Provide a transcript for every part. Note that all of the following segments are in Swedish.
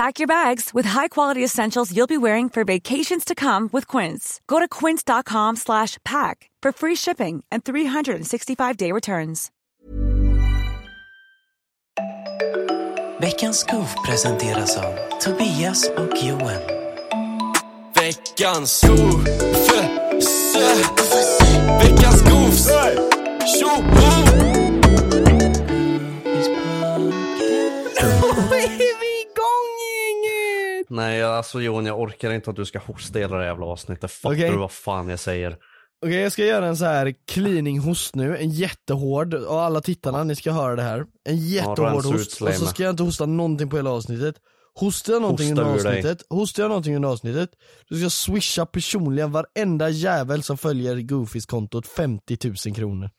Pack your bags with high-quality essentials you'll be wearing for vacations to come with Quince. Go to quince.com slash pack for free shipping and 365-day returns. Veckans skov presenteras av Tobias och Johan. Veckans skov, Veckans skovs, tjoho! Nej alltså Johan jag orkar inte att du ska hosta hela det jävla avsnittet. Fattar Okej. du vad fan jag säger? Okej jag ska göra en så här cleaning host nu, en jättehård, och alla tittarna ni ska höra det här. En jättehård ut host, och så ska jag inte hosta någonting på hela avsnittet. Hostar jag någonting Hosta under ur dig. avsnittet, hostar jag någonting under avsnittet, då ska jag swisha personligen varenda jävel som följer Goofys kontot 50 000 kronor.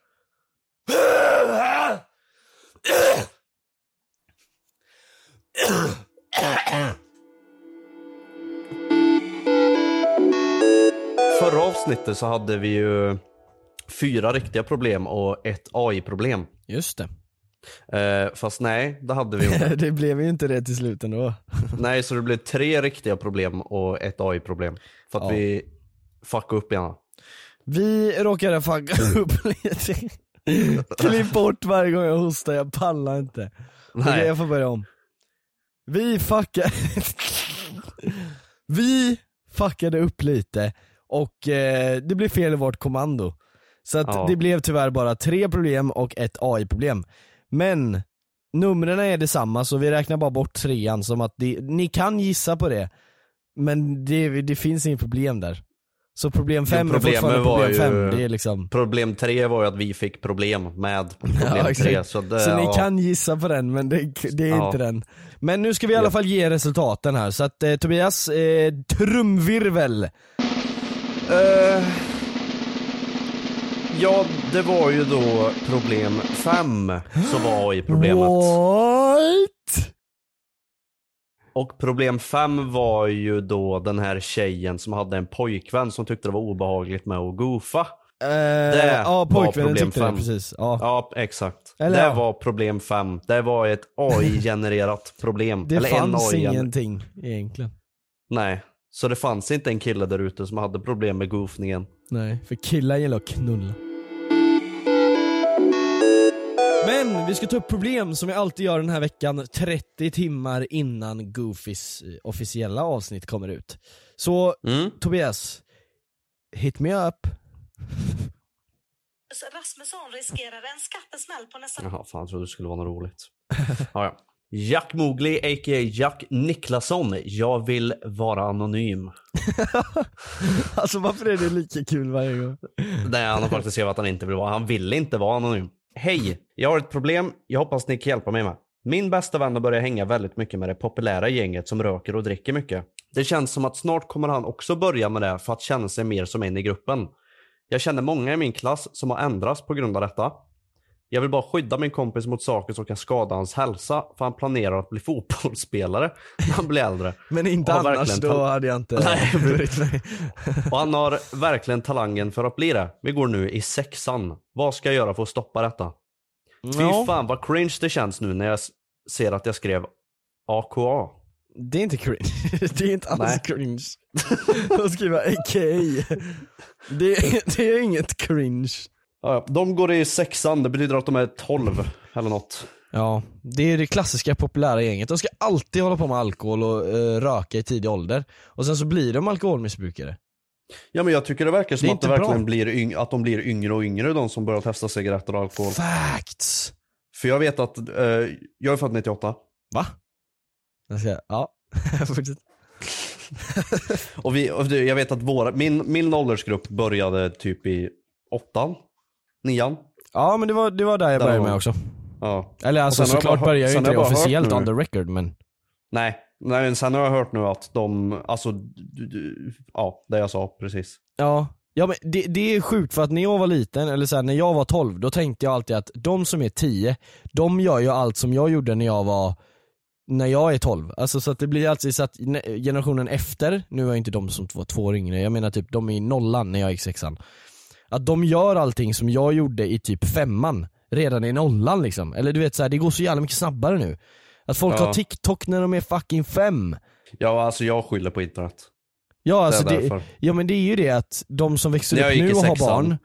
Förra avsnittet så hade vi ju fyra riktiga problem och ett AI-problem. Just det. Eh, fast nej, det hade vi inte. det blev ju inte det till slut ändå. nej, så det blev tre riktiga problem och ett AI-problem. För att Ja. vi fuckade upp igen. Vi råkade fucka upp lite. Klipp bort varje gång jag hostar, jag pallar inte. Nej. Okej jag får börja om. Vi fuckade... Vi fuckade upp lite och eh, det blev fel i vårt kommando. Så att Ja. det blev tyvärr bara tre problem och ett AI-problem. Men numren är detsamma så vi räknar bara bort trean som att det, ni kan gissa på det. Men det, det finns inget problem där. Så problem fem är problemet fortfarande problem ju- fem, det är liksom Problem tre var ju att vi fick problem med problem Ja, tre. Så, det, Så ni ja. kan gissa på den men det, det är Ja. inte den. Men nu ska vi i alla fall ge resultaten här, så att eh, Tobias, eh, trumvirvel. Eh, ja, det var ju då problem fem som var AI-problemet. What? Och problem fem var ju då den här tjejen som hade en pojkvän som tyckte det var obehagligt med att goofa. Eh, Det ja pojkvännen problem tyckte det fem. precis. Ja. Ja, exakt. Eller det ja. var problem fem. Det var ett AI-genererat problem. Det Eller en fanns AI -gener- ingenting egentligen. Nej. Så det fanns inte en kille där ute som hade problem med goofningen. Nej, för killar gillar att knulla. Men vi ska ta upp problem som vi alltid gör den här veckan 30 timmar innan Goofys eh, officiella avsnitt kommer ut. Så Mm. Tobias, hit me up. Rasmusson riskerar en skattesmäll på nästan Jaha, fan jag trodde det skulle vara något roligt. ja, ja. Jack Mowgli, a.k.a. Jack Niklasson. Jag vill vara anonym. Alltså varför är det lika kul varje gång? Nej, han har faktiskt skrivit att han inte vill vara. Han vill inte vara anonym. Hej! Jag har ett problem jag hoppas ni kan hjälpa mig med. Min bästa vän har börjat hänga väldigt mycket med det populära gänget som röker och dricker mycket. Det känns som att snart kommer han också börja med det för att känna sig mer som en i gruppen. Jag känner många i min klass som har ändrats på grund av detta. Jag vill bara skydda min kompis mot saker som kan skada hans hälsa för han planerar att bli fotbollsspelare när han blir äldre. Men inte annars, verkligen då hade jag inte Nej. brytt mig. Och han har verkligen talangen för att bli det. Vi går nu i sexan. Vad ska jag göra för att stoppa detta? Fy Ja. fan vad cringe det känns nu när jag ser att jag skrev AKA. Det är inte cringe, det är inte alls Nej. cringe. Att skriva AKA. Det, det är inget cringe. Ja, de går i sexan, det betyder att de är 12 eller något. Ja, det är det klassiska populära gänget. De ska alltid hålla på med alkohol och eh, röka i tidig ålder. Och sen så blir de alkoholmissbrukare. Ja men jag tycker det verkar som Det att, det verkligen blir att de blir yngre och yngre de som börjar testa cigaretter och alkohol. Facts! För jag vet att, eh, jag är född 98. Va? Ska, ja, fortsätt. Och, vi, och jag vet att våra, min, min åldersgrupp började typ i åttan, nian. Ja men det var, det var där jag Där började med också. Ja. Eller alltså såklart hört- började jag inte jag officiellt on the record men Nej, nej men sen har jag hört nu att de, alltså, du, du, ja det jag sa precis. Ja, ja men det, det är sjukt för att när jag var liten, eller så här, när jag var 12, då tänkte jag alltid att de som är 10, de gör ju allt som jag gjorde när jag var när jag är 12, alltså så att det blir alltid så att ne- generationen efter, nu är jag inte de som var två år yngre, jag menar typ de är i nollan när jag gick sexan Att de gör allting som jag gjorde i typ femman, redan i nollan liksom, eller du vet så här, det går så jävla mycket snabbare nu Att folk Ja. har TikTok när de är fucking fem Ja alltså jag skyller på internet. Ja alltså det det, ja men det är ju det att de som växer upp nu och har barn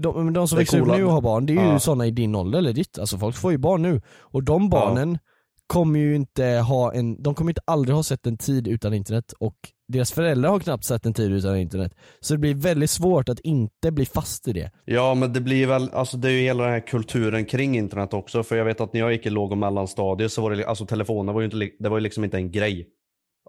de, de som växer upp nu och har barn, det är ju Ja. sådana i din ålder eller ditt, alltså folk får ju barn nu. Och de barnen kommer ju inte ha en, de kommer inte aldrig ha sett en tid utan internet och deras föräldrar har knappt sett en tid utan internet. Så det blir väldigt svårt att inte bli fast i det. Ja men det blir väl, alltså det är ju hela den här kulturen kring internet också. För jag vet att när jag gick i låg och mellanstadiet så var det, alltså telefoner var ju inte, det var ju liksom inte en grej.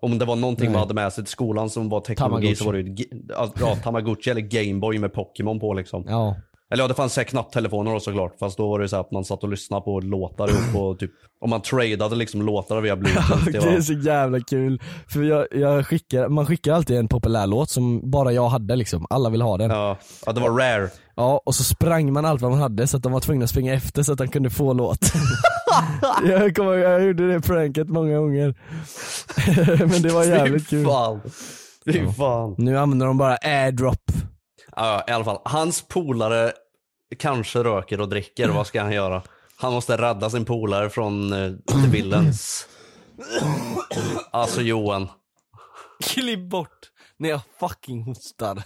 Om det var någonting Nej. man hade med sig till skolan som var teknologi Tamagotchi. så var det ju, alltså, ja Tamagotchi eller Gameboy med Pokémon på liksom. Ja. Eller ja det fanns säkert knapptelefoner då såklart. Fast då var det så att man satt och lyssnade på låtar ihop och typ, om man tradade liksom låtar via bluetooth. Det det är så jävla kul. För jag, jag skickar, man skickar alltid en populär låt som bara jag hade liksom, alla vill ha den. ja, ja det var rare. Ja, och så sprang man allt vad man hade så att de var tvungna att springa efter så att de kunde få låt. jag kommer jag gjorde det pranket många gånger. Men det var jävligt Fy kul. fan. Fy fan. Nu använder de bara airdrop. Ja, i alla fall. Hans polare kanske röker och dricker. Vad ska han göra? Han måste rädda sin polare från uh, The Villains. Alltså Johan. Klipp bort när jag fucking hostar.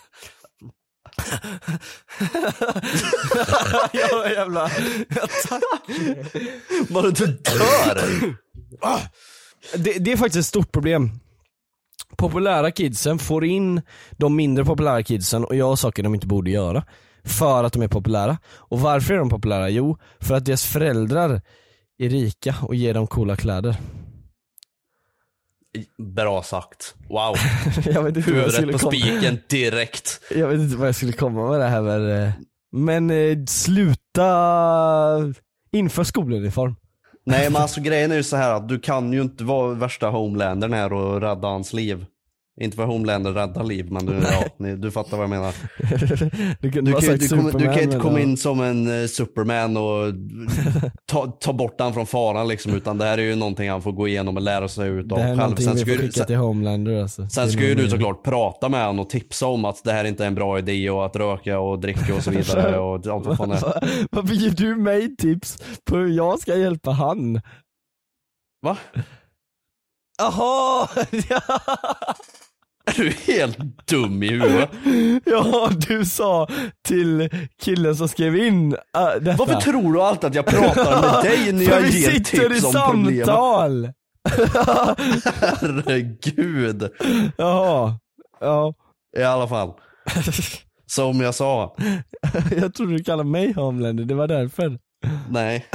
jag var jävla... Var du dör? Det, det är faktiskt ett stort problem. Populära kidsen får in de mindre populära kidsen och gör saker de inte borde göra. För att de är populära. Och varför är de populära? Jo, för att deras föräldrar är rika och ger dem coola kläder. Bra sagt. Wow. jag vet inte Huvudet på komma spiken direkt. Jag vet inte vad jag skulle komma med det här men, eh, men eh, sluta inför skoluniform. Nej men alltså grejen är ju så här att du kan ju inte vara värsta homelandern här och rädda hans liv. Inte för homelander räddar liv men du, ja, ni, du fattar vad jag menar. Du, kan- Du kan, du, kommer, du Superman, kan inte komma in som en eh, superman och ta, ta bort han från faran liksom utan det här är ju någonting han får gå igenom och lära sig ut av Det här är själv. någonting Sen vi får skicka sen, till Homelander alltså. sen ska ju du såklart prata med honom och tipsa om att det här inte är en bra idé och att röka och dricka och så vidare och allt vad fan är. Va- Varför ger du mig tips på hur jag ska hjälpa han? Va? Jaha! Är du helt dum i huvudet? ja, du sa till killen som skrev in äh, detta. Varför tror du alltid att jag pratar med dig när För jag vi ger sitter i tips om problem? samtal! Herregud. Jaha, ja. I alla fall. Som jag sa. Jag trodde du kallade mig Homelander, det var därför. Nej,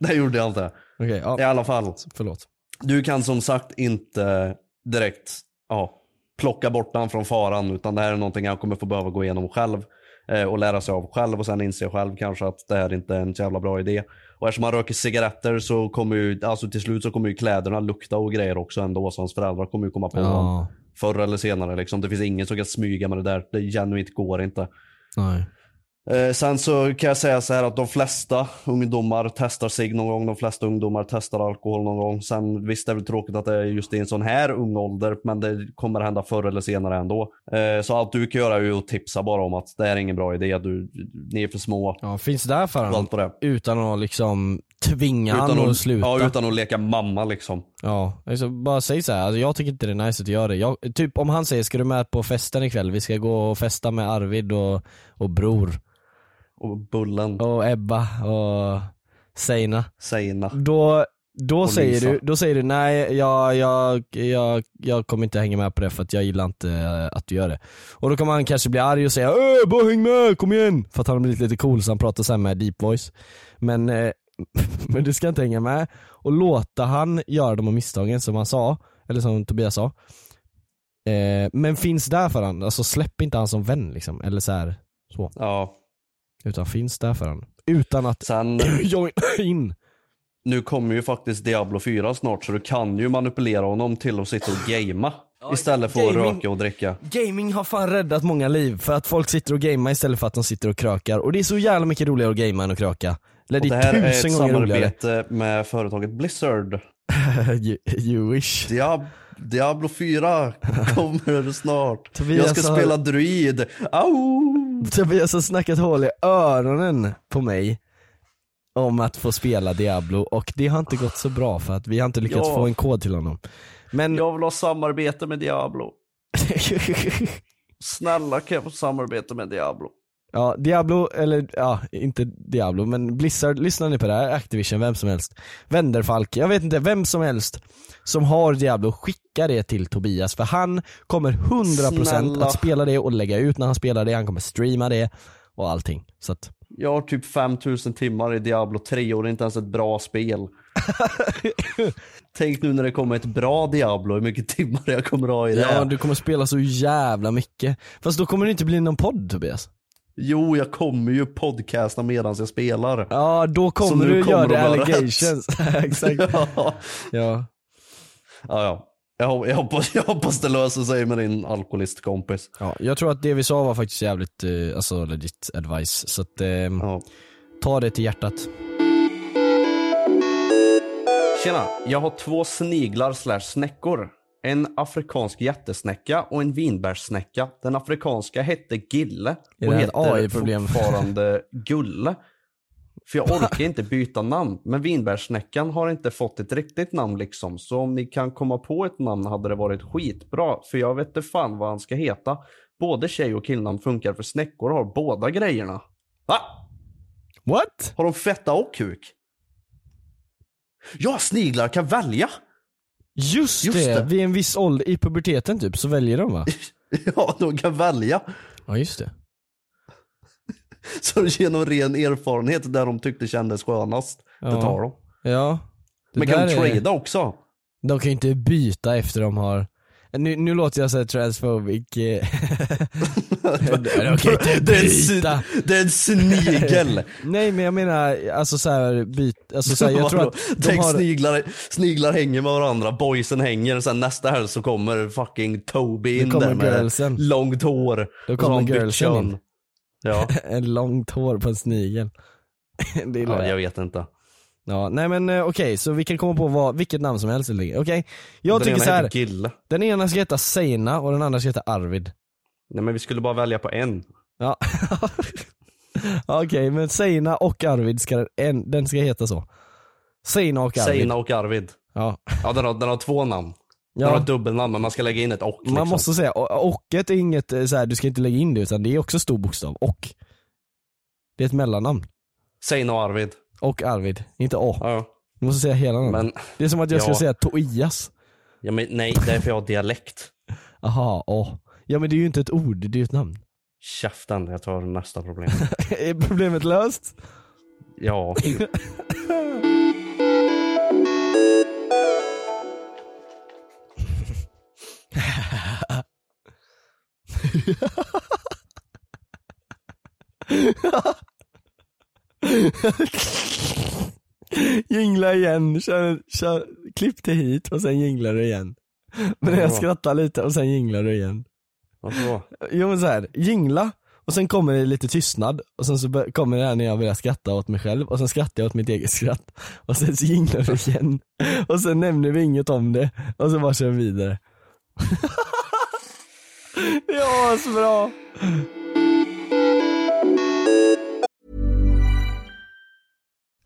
det gjorde jag inte. Okej, ja. I alla fall. Förlåt. Du kan som sagt inte direkt ja, plocka bort han från faran utan det här är någonting han kommer få behöva gå igenom själv eh, och lära sig av själv och sen inse själv kanske att det här inte är en så jävla bra idé. Och eftersom han röker cigaretter så kommer ju, alltså till slut så kommer ju kläderna lukta och grejer också ändå så hans föräldrar kommer ju komma på honom Ja, förr eller senare liksom. Det finns ingen som kan smyga med det där. Det genuint går inte. nej. Eh, sen så kan jag säga så här att de flesta ungdomar testar sig någon gång, de flesta ungdomar testar alkohol någon gång. Sen visst är det väl tråkigt att det är just i en sån här ung ålder, men det kommer hända förr eller senare ändå. Eh, så allt du kan göra är ju att tipsa bara om att det är ingen bra idé, du, ni är för små. Ja, finns där för honom på det. utan att liksom tvinga honom Utan att att, sluta. ja, utan att leka mamma liksom. Ja, alltså bara säg så här. Alltså, jag tycker inte det är nice att göra det. Jag, typ om han säger, ska du med på festen ikväll? Vi ska gå och festa med Arvid och, och Bror. Och Bullen, Och Ebba och Seina. Seina. Då, då, säger Lisa. du, då säger du nej, jag, jag, jag, jag kommer inte hänga med på det för att jag gillar inte eh, att du gör det. Och då kommer han kanske bli arg och säga äh, bara häng med, kom igen! För att han har blivit lite cool så han pratar sen med deep voice. Men, eh, men du ska inte hänga med och låta han göra de här misstagen som han sa, eller som Tobias sa. Eh, men finns där för han, alltså släpp inte han som vän liksom, eller så här, så. Ja. Utan finns där för han. Utan att Sen, join in. nu kommer ju faktiskt Diablo 4 snart så du kan ju manipulera honom till att sitta och gamea. istället för att gaming- röka och dricka. Gaming har fan räddat många liv för att folk sitter och gamar istället för att de sitter och krökar och det är så jävla mycket roligare att gamea än att kröka. Eller Och det det är här är ett roligare. samarbete med företaget Blizzard. you, you wish. Diab Diablo 4 kommer snart. Jag ska spela druid. Au! Tobias har snackat hål i öronen på mig om att få spela Diablo och det har inte gått så bra för att vi har inte lyckats Ja. få en kod till honom. Men Jag vill ha samarbete med Diablo. Snälla kan jag få samarbete med Diablo? Ja, Diablo, eller ja, inte Diablo, men Blizzard, lyssnar ni på det här? Activision, vem som helst. Wenderfalk, jag vet inte, vem som helst som har Diablo, skicka det till Tobias för han kommer 100% Snälla. att spela det och lägga ut när han spelar det, han kommer streama det och allting. Så att, Jag har typ 5000 timmar i Diablo 3 och det är inte ens ett bra spel. Tänk nu när det kommer ett bra Diablo, hur mycket timmar jag kommer ha i det. ja du kommer spela så jävla mycket. Fast då kommer det inte bli någon podd Tobias. Jo, jag kommer ju podcasta medan jag spelar. Ja, då kommer du kommer göra allegations. Exakt. ja. Ja. Ja, ja. Jag, jag, hoppas, jag hoppas det löser sig med din alkoholistkompis. ja, jag tror att det vi sa var faktiskt jävligt, eh, alltså legit advice. Så att, eh, Ja. ta det till hjärtat. Tjena, jag har två sniglar slash snäckor. En afrikansk jättesnäcka och en vinbärssnäcka. Den afrikanska hette Gille och heter fortfarande Gulle. För jag orkar inte byta namn, men vinbärssnäckan har inte fått ett riktigt namn liksom. Så om ni kan komma på ett namn hade det varit skitbra. För jag vet inte fan vad han ska heta. Både tjej och killnamn funkar för snäckor har båda grejerna. Va? What? Har de fetta och kuk? Ja, sniglar kan välja! Just, Just det, det. vid en viss ålder, i puberteten typ, så väljer de va? Ja, de kan välja. Ja just det. Så genom ren erfarenhet där de tyckte kändes skönast, det Ja. tar de. Ja. Det Men kan de är- trada också? De kan ju inte byta efter de har nu, nu låter jag såhär transphobic. De kan inte det, är en, s- byta det är en snigel! Nej men jag menar, alltså såhär byt, alltså såhär, jag tror att de Tänk har sniglar, sniglar hänger med varandra, boysen hänger, sen nästa helg så kommer fucking Toby in där med girlsen. långt hår. Då och kommer girlsen in. Ja. en långt hår på en snigel. det ja, jag. jag vet inte. Ja, nej men eh, okej, så vi kan komma på vad, vilket namn som helst. Okej, jag Den tycker ena så här. Gille. den ena ska heta Seina och den andra ska heta Arvid. Nej men vi skulle bara välja på en. Ja. Okej, men Seina och Arvid ska, en, den ska heta så. Seina och Arvid. Seina och Arvid. Ja. Ja den har, den har två namn. Den Ja. har ett dubbelnamn men man ska lägga in ett och liksom. Man måste säga, och- ochet är inget eh, så här, du ska inte lägga in det utan det är också stor bokstav, och. Det är ett mellannamn. Seina och Arvid. Och Arvid, inte å. Ja. Du måste säga hela namnet. Men, Det är som att jag Ja. skulle säga Toias. ja, men nej, det är för jag har dialekt. Aha, å. Ja men det är ju inte ett ord, det är ju ett namn. Käften, jag tar nästa problem. är problemet löst? Ja. Jingla igen, kör, kör, klipp till hit och sen jinglar du igen. Men jag Ja. skrattar lite och sen jinglar du igen. Vadå? Jo men så här, jingla och sen kommer det lite tystnad och sen så kommer det här när jag börjar skratta åt mig själv och sen skrattar jag åt mitt eget skratt och sen så jinglar det igen och sen nämner vi inget om det och så bara kör vi vidare. det är asbra!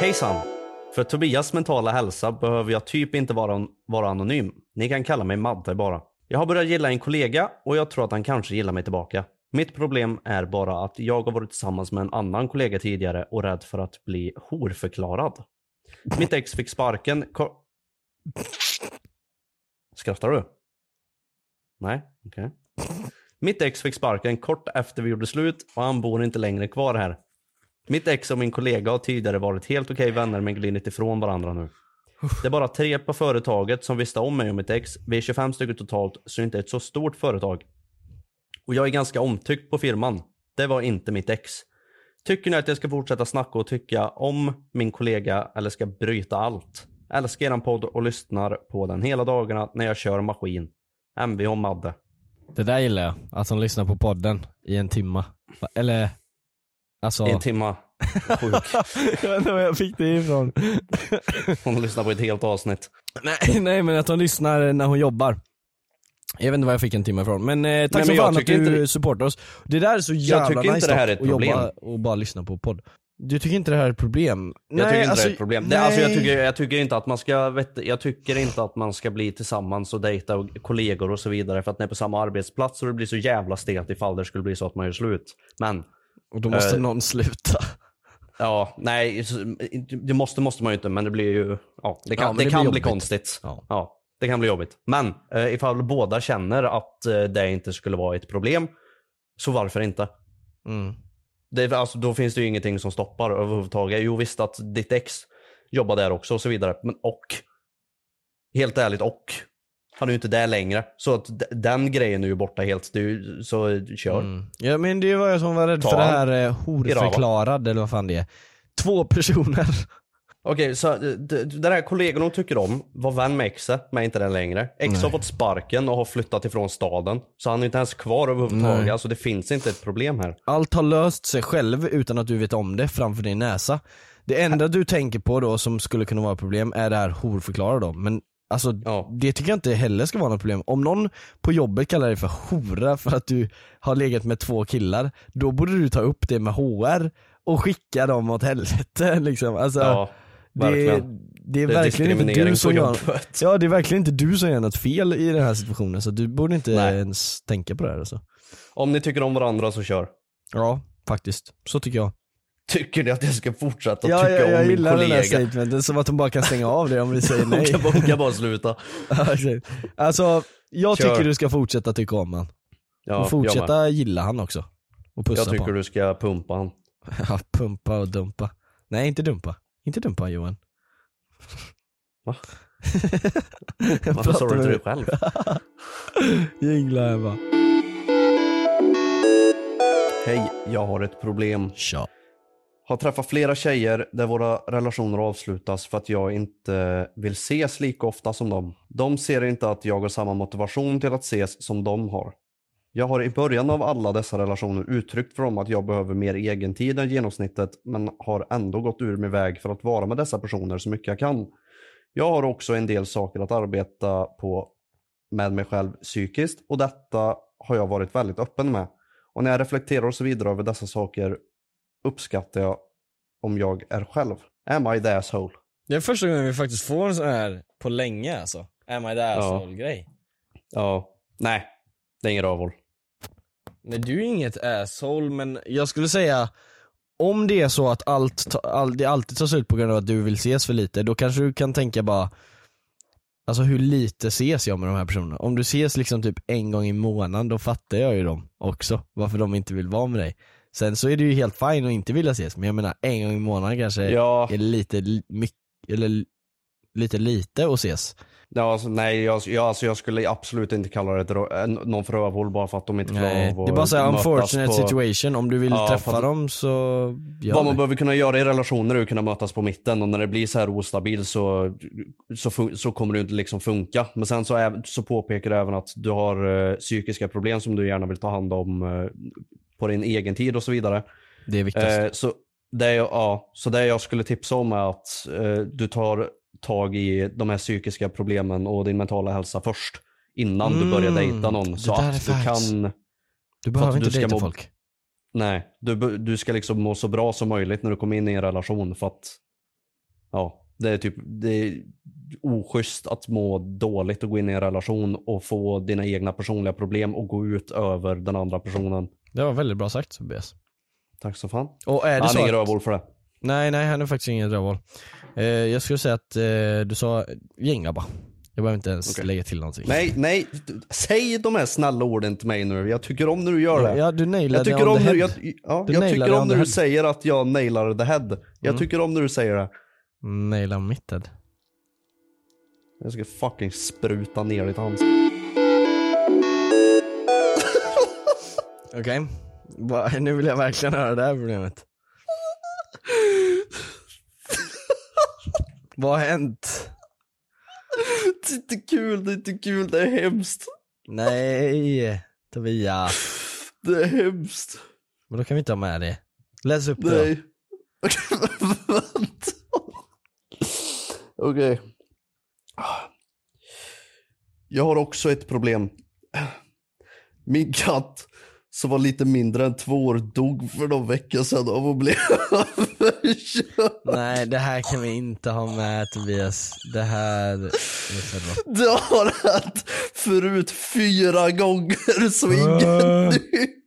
Hejsan! För Tobias mentala hälsa behöver jag typ inte vara, vara anonym. Ni kan kalla mig Madde bara. Jag har börjat gilla en kollega och jag tror att han kanske gillar mig tillbaka. Mitt problem är bara att jag har varit tillsammans med en annan kollega tidigare och rädd för att bli horförklarad. Mitt ex fick sparken... Ko- Skrattar du? Nej, okej. Mitt ex fick sparken kort efter vi gjorde slut och han bor inte längre kvar här. Mitt ex och min kollega har tidigare varit helt okej vänner men glidit ifrån varandra nu. Det är bara tre på företaget som visste om mig och mitt ex. Vi är 25 stycken totalt, så det är inte ett så stort företag. Och jag är ganska omtyckt på firman. Det var inte mitt ex. Tycker ni att jag ska fortsätta snacka och tycka om min kollega eller ska bryta allt? Älskar eran podd och lyssnar på den hela dagarna när jag kör maskin. Mvh Madde. Det där gillar jag, att hon lyssnar på podden i en timma. Eller, alltså. En timma. Sjuk. jag vet inte var jag fick det ifrån. Hon lyssnar på ett helt avsnitt. nej, nej men att hon lyssnar när hon jobbar. Jag vet inte var jag fick en timme ifrån, men eh, tack Nej, så jag fan att tycker du inte- supportar oss. Det där är så jävla tycker inte nice det här är ett att jobba problem. och bara lyssna på podd. Du tycker inte det här är ett problem? Jag tycker inte alltså, det är ett problem. Det, alltså, jag, nej. tycker, jag tycker inte att man ska, vet, jag tycker inte att man ska bli tillsammans och dejta och kollegor och så vidare för att ni är på samma arbetsplats och det blir så jävla stelt ifall det skulle bli så att man gör slut. Men, Och då måste Eh, någon sluta. ja, nej, det måste, måste man ju inte men det blir ju, ja, det kan, Ja, det det kan bli konstigt. Ja. Ja, det kan bli jobbigt. Men eh, ifall båda känner att eh, det inte skulle vara ett problem, så varför inte? Mm. Det, alltså, då finns det ju ingenting som stoppar överhuvudtaget. Jo visst att ditt ex jobbar där också och så vidare. Men och. Helt ärligt och. Han är ju inte där längre. Så att den grejen är ju borta helt. Ju, så kör. Mm. Ja men det var jag som var rädd Ta för det här eh, horförklarad eller vad fan det är. Två personer. Okej, så eh, den här kollegan hon tycker om var vän med exet, men inte den längre. Ex har fått sparken och har flyttat ifrån staden. Så han är inte ens kvar överhuvudtaget. Nej. Alltså det finns inte ett problem här. Allt har löst sig själv utan att du vet om det framför din näsa. Det enda du tänker på då som skulle kunna vara ett problem är det här horförklara då. Men alltså Ja. det tycker jag inte heller ska vara något problem. Om någon på jobbet kallar dig för hora för att du har legat med två killar, då borde du ta upp det med HR och skicka dem åt helvete liksom. Alltså, Ja, det, det är Det är verkligen inte du som gör. Ja det är verkligen inte du som gör något fel i den här situationen så du borde inte Nej. ens tänka på det här alltså. Om ni tycker om varandra så kör. Ja, faktiskt. Så tycker jag. Tycker ni att jag ska fortsätta Ja, tycka jag, jag om min gillar den kollega? här statementen, som att hon bara kan stänga av det om vi säger Hon nej. kan, bara- hon kan bara sluta. Ja, alltså, jag Kör. tycker du ska fortsätta tycka om han. Ja, och jag fortsätta gilla han också. Och pussa Jag tycker på du ska pumpa han. Ja, pumpa och dumpa. Nej, inte dumpa. Inte dumpa Johan. Va? Jag Varför sa du inte det själv? Jinglar jag bara. Hej, jag har ett problem. Tja. Har träffat flera tjejer där våra relationer avslutas för att jag inte vill ses lika ofta som dem. De ser inte att jag har samma motivation till att ses som de har. Jag har i början av alla dessa relationer uttryckt för dem att jag behöver mer egen tid än genomsnittet men har ändå gått ur min väg för att vara med dessa personer så mycket jag kan. Jag har också en del saker att arbeta på med mig själv psykiskt och detta har jag varit väldigt öppen med. Och när jag reflekterar och så vidare över dessa saker uppskattar jag om jag är själv. Am I the asshole? Det är första gången vi faktiskt får en sån här på länge alltså. Am I the asshole grej. Ja. Nej, det är ingen rövhål. Nej du är inget asshole men jag skulle säga om det är så att allt, all, det alltid tar slut på grund av att du vill ses för lite, då kanske du kan tänka bara Alltså hur lite ses jag med de här personerna? Om du ses liksom typ en gång i månaden, då fattar jag ju dem också, varför de inte vill vara med dig. Sen så är det ju helt fine att inte vilja ses, men jag menar en gång i månaden kanske Ja. är lite li- mycket, eller li- lite lite att ses. Ja, alltså, nej, jag, jag, alltså, jag skulle absolut inte kalla det en- någon för rövhål bara för att de inte klarar av att det är bara såhär mötas unfortunate på... situation, om du vill Ja, träffa att- dem så gör Vad man det. behöver kunna göra i relationer är att kunna mötas på mitten och när det blir så här ostabil så, så, så kommer det inte liksom funka. Men sen så, är, så påpekar du även att du har eh, psykiska problem som du gärna vill ta hand om eh, på din egen tid och så vidare. Det är viktigast. Eh, så, det jag, ja, så det jag skulle tipsa om är att eh, du tar tag i de här psykiska problemen och din mentala hälsa först. Innan du börjar Mm, dejta någon. Så att du kan... Du behöver inte ska dejta må- folk. Nej, du, du ska liksom må så bra som möjligt när du kommer in i en relation för att ja, det är typ det är oschysst att må dåligt och gå in i en relation och få dina egna personliga problem och gå ut över den andra personen. Det var väldigt bra sagt Tobias. Tack så fan. Och är det Han så är ingen att- rövhål för det. Nej, nej han är faktiskt ingen rövhål. Eh, jag skulle säga att eh, du sa gänggrabbar. Jag behöver inte ens Okej. lägga till någonting. Nej, nej, du- säg de här snälla orden till mig nu. Jag tycker om när du gör det. Ja, du nailade jag tycker om när, jag, ja, Du jag nailade tycker om när du säger att jag nailar the head. Jag Mm. tycker om när du säger det. Naila mitt head. Jag ska fucking spruta ner ditt ansikte. Okej, Va- nu vill jag verkligen höra det här problemet. Vad har hänt? Det är inte kul, det är inte kul, det är hemskt. Nej, Tobias. Det är hemskt. Men då kan vi inte ha med det. Läs upp det. Nej. Okej, vänta. Okej. Jag har också ett problem. Min katt som var lite mindre än två år dog för någon vecka sedan av att bli överkörd. Nej, det här kan vi inte ha med Tobias. Det här... är. Det har hänt förut fyra gånger så inget nytt.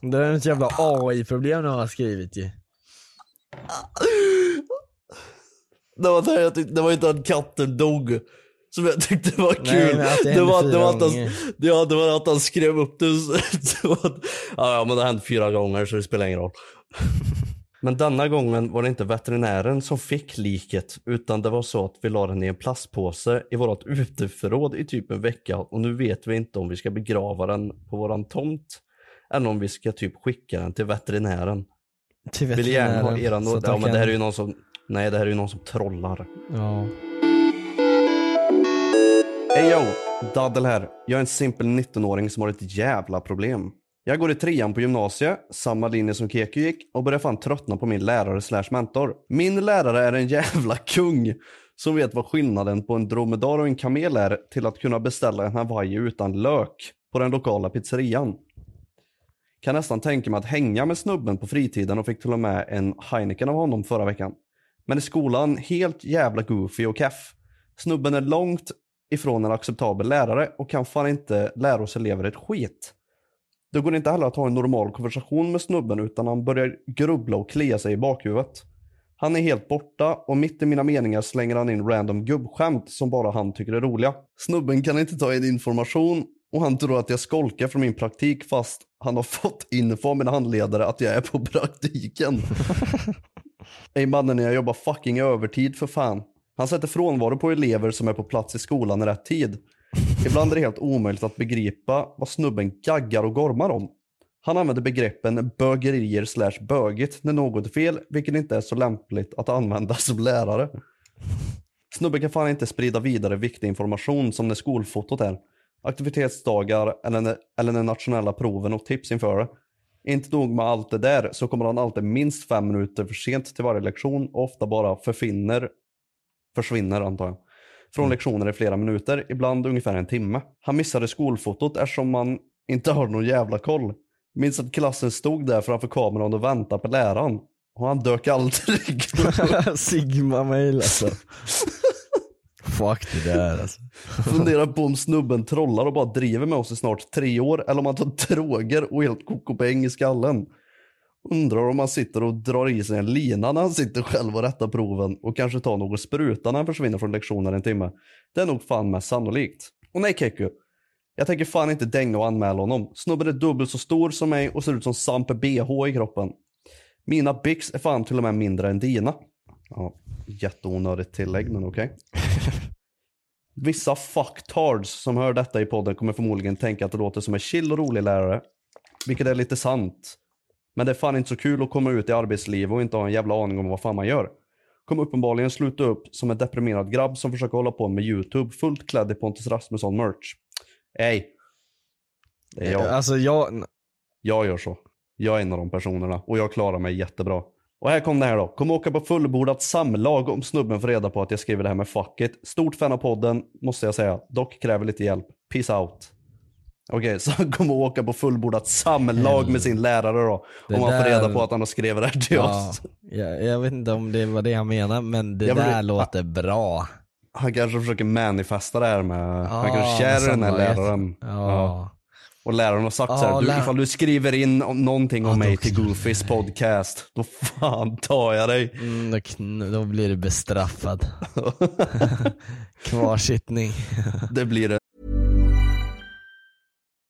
Det är ett jävla AI-problem du har skrivit ju. Det var, det, tyckte, det var inte att katten dog som jag tyckte var kul. Nej, det det, hände var, det, var att han, gånger. ja, det var att han skrev upp det. så att, ja, men det hänt fyra gånger så det spelar ingen roll. Men denna gången var det inte veterinären som fick liket utan det var så att vi la den i en plastpåse i vårt uteförråd i typ en vecka och nu vet vi inte om vi ska begrava den på våran tomt eller om vi ska typ skicka den till veterinären. Till Vill gärna ha veterinären, eran ja, men det här är ju någon som, nej det här är ju någon som trollar. Ja. Hej yo, Daddel här. Jag är en simpel 19-åring som har ett jävla problem. Jag går i trean på gymnasiet, samma linje som Keku gick och börjar fan tröttna på min lärare slash mentor. Min lärare är en jävla kung som vet vad skillnaden på en dromedar och en kamel är till att kunna beställa en hawaii utan lök på den lokala pizzerian. Kan nästan tänka mig att hänga med snubben på fritiden och fick till och med en Heineken av honom förra veckan. Men i skolan helt jävla goofy och keff. Snubben är långt ifrån en acceptabel lärare och kan fan inte lära oss elever ett skit. Det går inte heller att ha en normal konversation med snubben utan han börjar grubbla och klia sig i bakhuvudet. Han är helt borta och mitt i mina meningar slänger han in random gubbskämt som bara han tycker är roliga. Snubben kan inte ta in information och han tror att jag skolkar från min praktik fast han har fått info av min handledare att jag är på praktiken. Ey mannen, jag jobbar fucking övertid för fan. Han sätter frånvaro på elever som är på plats i skolan i rätt tid. Ibland är det helt omöjligt att begripa vad snubben gaggar och gormar om. Han använder begreppen bögerier slash bögigt när något är fel, vilket inte är så lämpligt att använda som lärare. Snubben kan fan inte sprida vidare viktig information som när skolfotot är. Aktivitetsdagar eller när, eller när nationella proven och tips inför det. Inte nog med allt det där så kommer han alltid minst fem minuter för sent till varje lektion och ofta bara förfinner, försvinner antar jag. från lektioner i flera minuter, ibland ungefär en timme. Han missade skolfotot eftersom man inte har någon jävla koll. Minns att klassen stod där framför kameran och väntade på läraren. Och han dök aldrig. Sigma mail alltså. Fuck det där alltså. Funderar på om snubben trollar och bara driver med oss i snart tre år eller om han tar droger och helt kokopeng i skallen. Undrar om han sitter och drar i sig en lina när han sitter själv och rättar proven och kanske tar någon spruta när han försvinner från lektionen en timme. Det är nog fan mest sannolikt. Och nej Keku, jag tänker fan inte dänga och anmäla honom. Snubben är dubbelt så stor som mig och ser ut som Sampe BH i kroppen. Mina byx är fan till och med mindre än dina. Ja, jätteonödigt tillägg men okej. Vissa fucktards som hör detta i podden kommer förmodligen tänka att det låter som en chill och rolig lärare. Vilket är lite sant. Men det är fan inte så kul att komma ut i arbetslivet och inte ha en jävla aning om vad fan man gör. Kommer uppenbarligen sluta upp som en deprimerad grabb som försöker hålla på med YouTube fullt klädd i Pontus Rasmusson merch. Ey. Det är jag. Alltså jag, Jag gör så. Jag är en av de personerna och jag klarar mig jättebra. Och här kom det här då. Kommer åka på fullbordat samlag om snubben får reda på att jag skriver det här med fuck it. Stort fan av podden, måste jag säga. Dock kräver lite hjälp. Peace out. Okej, så han kommer åka på fullbordat samlag med sin lärare då. Det om han får reda på att han har skrivit det här till ja, oss. jag, jag vet inte om det var det han menade men det Ja, men där det- låter bra. Han kanske försöker manifesta det här med, han kanske Ja, är kär den här läraren. Ja. Och läraren har sagt Ja, så här, du, lär- ifall du skriver in om- någonting om Ja, mig till Goofys podcast, då fan tar jag dig. Mm, då, då blir du bestraffad. Kvarsittning. det blir det.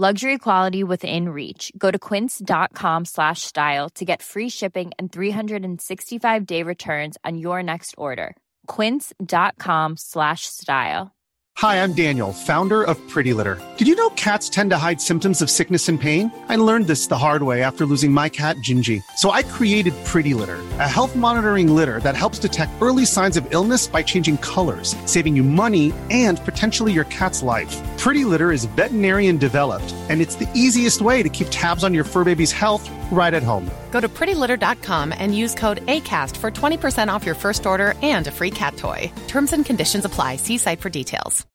Luxury quality within reach. Go to quince.com slash style to get free shipping and 365 day returns on your next order. Quince.com slash style. Hi, I'm Daniel, founder of Pretty Litter. Did you know cats tend to hide symptoms of sickness and pain? I learned this the hard way after losing my cat, Gingy. So I created Pretty Litter, a health monitoring litter that helps detect early signs of illness by changing colors, saving you money and potentially your cat's life. Pretty Litter is veterinarian developed, and it's the easiest way to keep tabs on your fur baby's health right at home. Go to prettylitter.com and use code ACAST for 20% off your first order and a free cat toy. Terms and conditions apply. See site for details.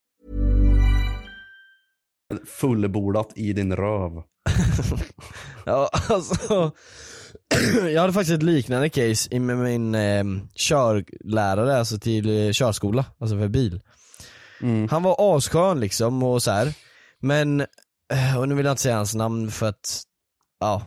Fullbordat i din röv. Ja, alltså. Jag hade faktiskt ett liknande case i- med min eh, körlärare, alltså till eh, körskola, alltså för bil. Mm. Han var asskön liksom och så här. men, eh, och nu vill jag inte säga hans namn för att, ja.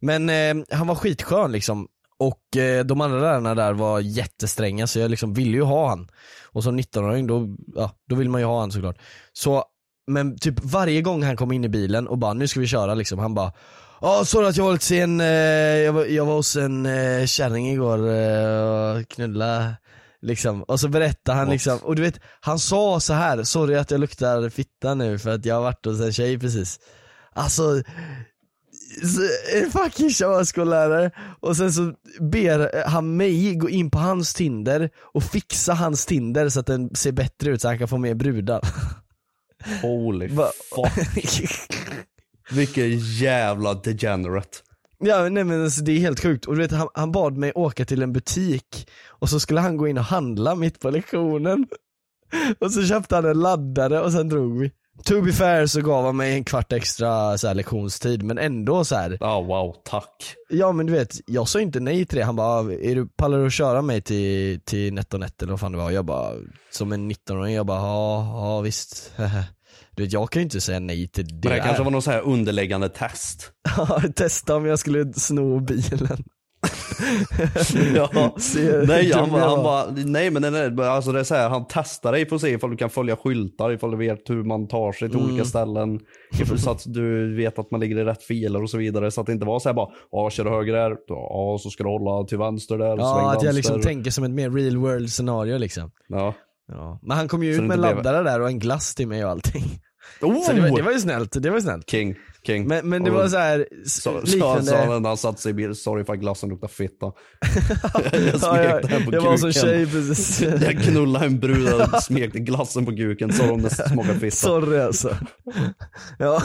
Men eh, han var skitskön liksom. Och eh, de andra lärarna där var jättestränga så jag liksom ville ju ha han. Och som 19-åring då, ja, då vill man ju ha han såklart. Så, men typ varje gång han kom in i bilen och bara nu ska vi köra liksom, han bara Ja, sorry att jag var lite sen, eh, jag, var, jag var hos en eh, kärring igår eh, och knulla liksom. Och så berättade han liksom, och du vet, han sa så här sorry att jag luktar fitta nu för att jag har varit hos en tjej precis. Alltså, så- en fucking körskollärare och sen så ber han mig gå in på hans Tinder och fixa hans Tinder så att den ser bättre ut så han kan få mer brudar. Holy fuck. Vilken jävla degenerate. Ja nej men alltså, det är helt sjukt, och du vet han, han bad mig åka till en butik och så skulle han gå in och handla mitt på lektionen Och så köpte han en laddare och sen drog vi To be fair så gav han mig en kvart extra så här, lektionstid men ändå så här. Ja wow, tack. Ja men du vet, jag sa inte nej till det, han bara är du, pallar du att köra mig till, till NetOnNet eller vad fan det var? Jag bara, som en 19-åring, jag bara ja, ja visst Du vet jag kan ju inte säga nej till det Men det kanske var någon så här underläggande test. Ja, testa om jag skulle sno bilen ja. Se nej, han, han var. bara, nej men nej, nej, alltså det är så här, han testar dig för att se ifall du kan följa skyltar, ifall du vet hur man tar sig till Mm. olika ställen, ifall, så att du vet att man ligger i rätt filer och så vidare. Så att det inte var så här bara, ja kör höger där, ja så ska du hålla till vänster där, Ja, att jag liksom tänker som ett mer real world scenario liksom Ja. ja. Men han kom ju Så ut med inte blev- laddare där och en glass till mig och allting Oh! Så det, var, det var ju snällt, det var ju snällt. King, king. Men, men det var så här Så, liknande... sa han när han satte sig i bilen, sorry ifall glassen luktar fitta. jag ja, smekte den på jag var som tjej precis. Jag knullade en brud och smekte glassen på kuken, sorry om det smakar fitta. Sorry alltså. Ja.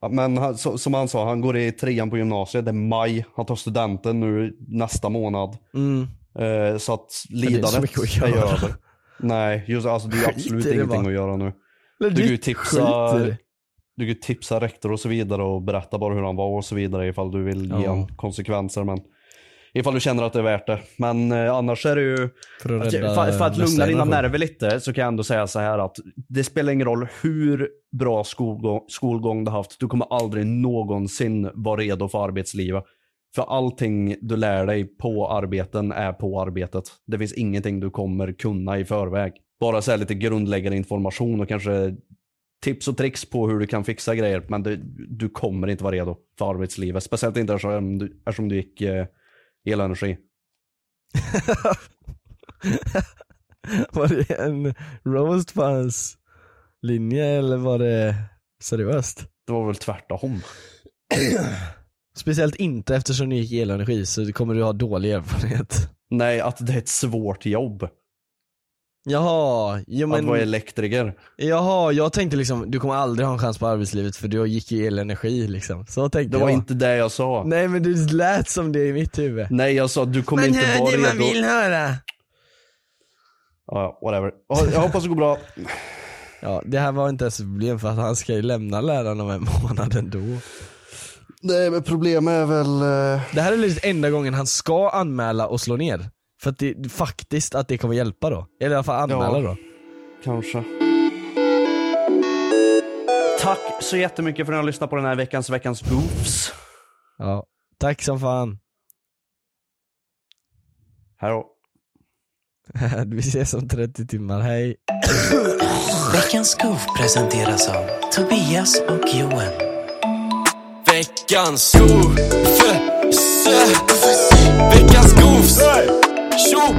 Ja, Men så, som han sa, han går i trean på gymnasiet, det är maj, han tar studenten nu nästa månad. Mm. Eh, så att är lidandet är göra. över. Nej, just, alltså det är absolut ingenting bara. att göra nu. Du kan ju tipsa, du kan tipsa rektor och så vidare och berätta bara hur han var och så vidare ifall du vill ge han konsekvenser. Men ifall du känner att det är värt det. Men eh, annars är det ju, För att rädda för, för att lugna dina nerver lite så kan jag ändå säga så här att det spelar ingen roll hur bra skolgång, skolgång du har haft. Du kommer aldrig någonsin vara redo för arbetslivet. För allting du lär dig på arbeten är på arbetet. Det finns ingenting du kommer kunna i förväg. Bara så här lite grundläggande information och kanske tips och tricks på hur du kan fixa grejer. Men du, du kommer inte vara redo för arbetslivet. Speciellt inte eftersom du, eftersom du gick eh, elenergi. Var det en roast på hans linje eller var det seriöst? Det var väl tvärtom. Speciellt inte eftersom du gick elenergi så kommer du ha dålig erfarenhet. Nej, att det är ett svårt jobb. Jaha, jo men... Att vara elektriker. Jaha, jag tänkte liksom, du kommer aldrig ha en chans på arbetslivet för du gick ju elenergi liksom. Så tänkte Det var jag. inte det jag sa. Nej, Nej men det lät som det i mitt huvud. jag sa du kommer inte vara redo. höra. Ja, whatever. Ja, Jag hoppas det går bra. Ja, det här var inte ens ett problem för att han ska ju lämna läraren om en månad ändå. Nej men problemet är väl... eh, Det här är lite enda gången han ska anmäla och slå ner. För att det, faktiskt att det kommer hjälpa då. Eller i alla fall anmäla Ja. då. Kanske. Tack så jättemycket för att ni har lyssnat på den här veckans Veckans Goofs. Ja, tack som fan. Hej. Vi ses om 30 timmar, hej. Veckans Goof presenteras av Tobias och Johan. Veckans Goof. Veckans Goofs. shoot.